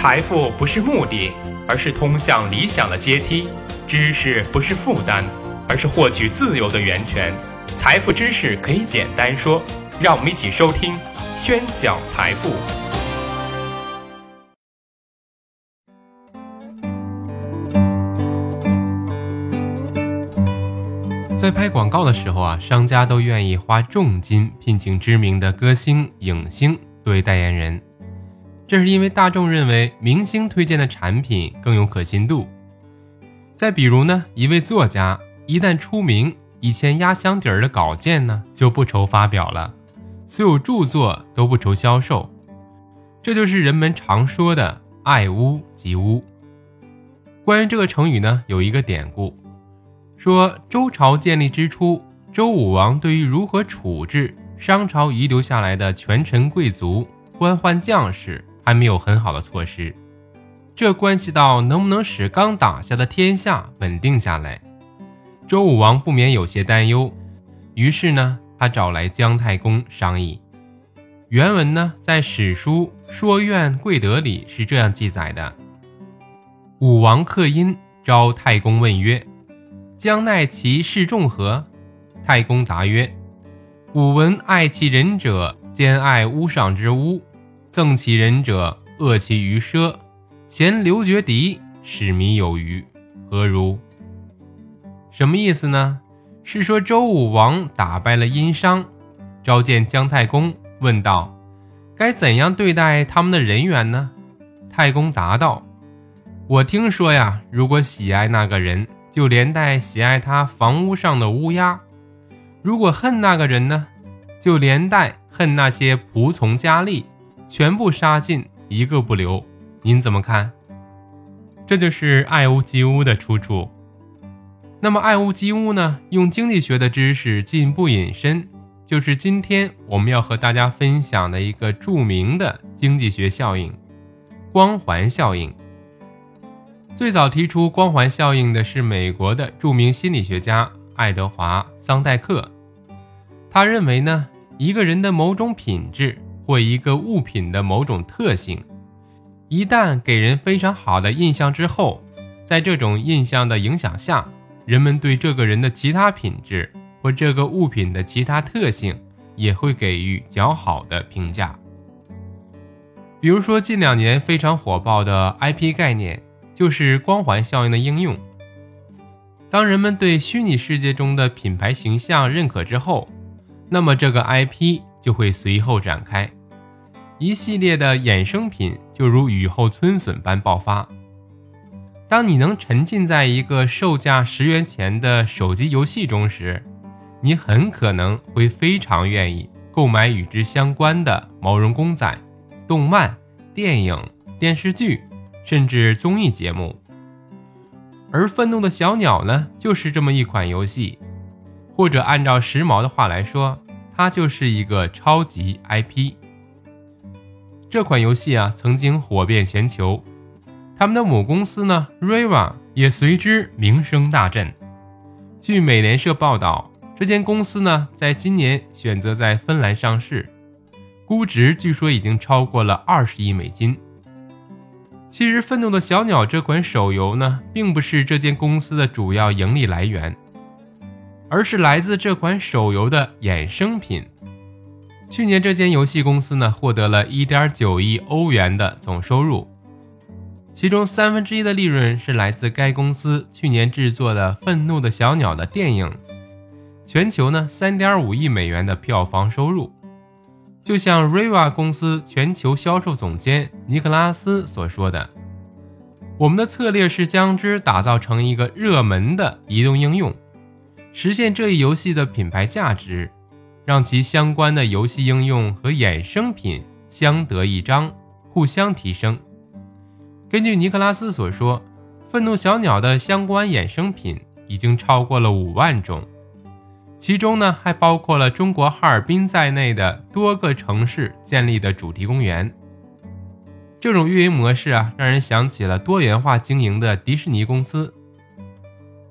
财富不是目的，而是通向理想的阶梯；知识不是负担，而是获取自由的源泉。财富知识可以简单说，让我们一起收听《宣讲财富》。在拍广告的时候啊，商家都愿意花重金聘请知名的歌星、影星作为代言人，这是因为大众认为明星推荐的产品更有可信度。再比如呢，一位作家一旦出名，以前压箱底儿的稿件呢就不愁发表了，所有著作都不愁销售，这就是人们常说的“爱屋及乌”。关于这个成语呢，有一个典故。说周朝建立之初，周武王对于如何处置商朝遗留下来的权臣贵族、官宦将士还没有很好的措施，这关系到能不能使刚打下的天下稳定下来。周武王不免有些担忧，于是呢，他找来姜太公商议。原文呢，在史书《说苑贵德》里是这样记载的：武王克殷，召太公问曰。将奈其事众何？太公答曰：“吾闻爱其人者，兼爱屋上之屋；憎其人者，恶其余奢。贤刘绝敌，使民有余，何如？”什么意思呢？是说周武王打败了殷商，召见姜太公，问道：“该怎样对待他们的人员呢？”太公答道：“我听说呀，如果喜爱那个人。”就连带喜爱他房屋上的乌鸦，如果恨那个人呢，就连带恨那些仆从佳丽，全部杀尽，一个不留。您怎么看？这就是爱屋及乌的出处。那么爱屋及乌呢？用经济学的知识进一步引申，就是今天我们要和大家分享的一个著名的经济学效应——光环效应。最早提出光环效应的是美国的著名心理学家爱德华·桑代克。他认为呢，一个人的某种品质或一个物品的某种特性，一旦给人非常好的印象之后，在这种印象的影响下，人们对这个人的其他品质或这个物品的其他特性也会给予较好的评价。比如说，近两年非常火爆的 IP 概念。就是光环效应的应用。当人们对虚拟世界中的品牌形象认可之后，那么这个 IP 就会随后展开，一系列的衍生品就如雨后春笋般爆发。当你能沉浸在一个售价十元钱的手机游戏中时，你很可能会非常愿意购买与之相关的毛绒公仔、动漫、电影、电视剧。甚至综艺节目，而愤怒的小鸟呢，就是这么一款游戏，或者按照时髦的话来说，它就是一个超级 IP。这款游戏啊，曾经火遍全球，他们的母公司呢，Riva 也随之名声大振。据美联社报道，这间公司呢，在今年选择在芬兰上市，估值据说已经超过了二十亿美金。其实，《愤怒的小鸟》这款手游呢，并不是这间公司的主要盈利来源，而是来自这款手游的衍生品。去年，这间游戏公司呢，获得了一点九亿欧元的总收入，其中三分之一的利润是来自该公司去年制作的《愤怒的小鸟》的电影，全球呢三点五亿美元的票房收入。就像 Riva 公司全球销售总监尼克拉斯所说的：“我们的策略是将之打造成一个热门的移动应用，实现这一游戏的品牌价值，让其相关的游戏应用和衍生品相得益彰，互相提升。”根据尼克拉斯所说，愤怒小鸟的相关衍生品已经超过了五万种。其中呢，还包括了中国哈尔滨在内的多个城市建立的主题公园。这种运营模式啊，让人想起了多元化经营的迪士尼公司。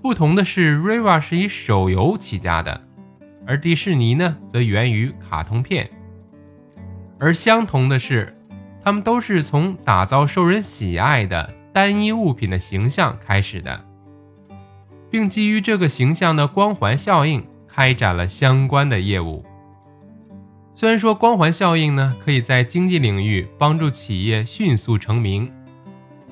不同的是，Riva 是以手游起家的，而迪士尼呢，则源于卡通片。而相同的是他们都是从打造受人喜爱的单一物品的形象开始的，并基于这个形象的光环效应开展了相关的业务。虽然说光环效应呢，可以在经济领域帮助企业迅速成名，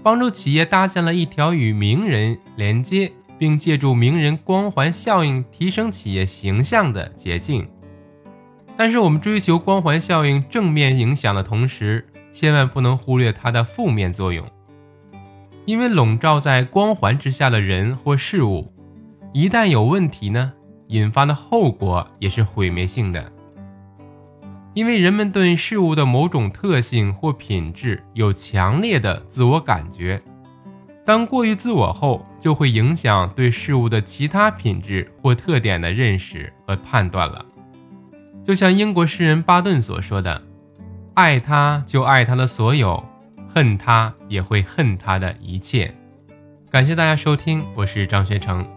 帮助企业搭建了一条与名人连接，并借助名人光环效应提升企业形象的捷径。但是，我们追求光环效应正面影响的同时，千万不能忽略它的负面作用。因为笼罩在光环之下的人或事物，一旦有问题呢，引发的后果也是毁灭性的。因为人们对事物的某种特性或品质有强烈的自我感觉，当过于自我后，就会影响对事物的其他品质或特点的认识和判断了。就像英国诗人巴顿所说的：“爱他就爱他的所有，恨他也会恨他的一切。”感谢大家收听，我是张学成。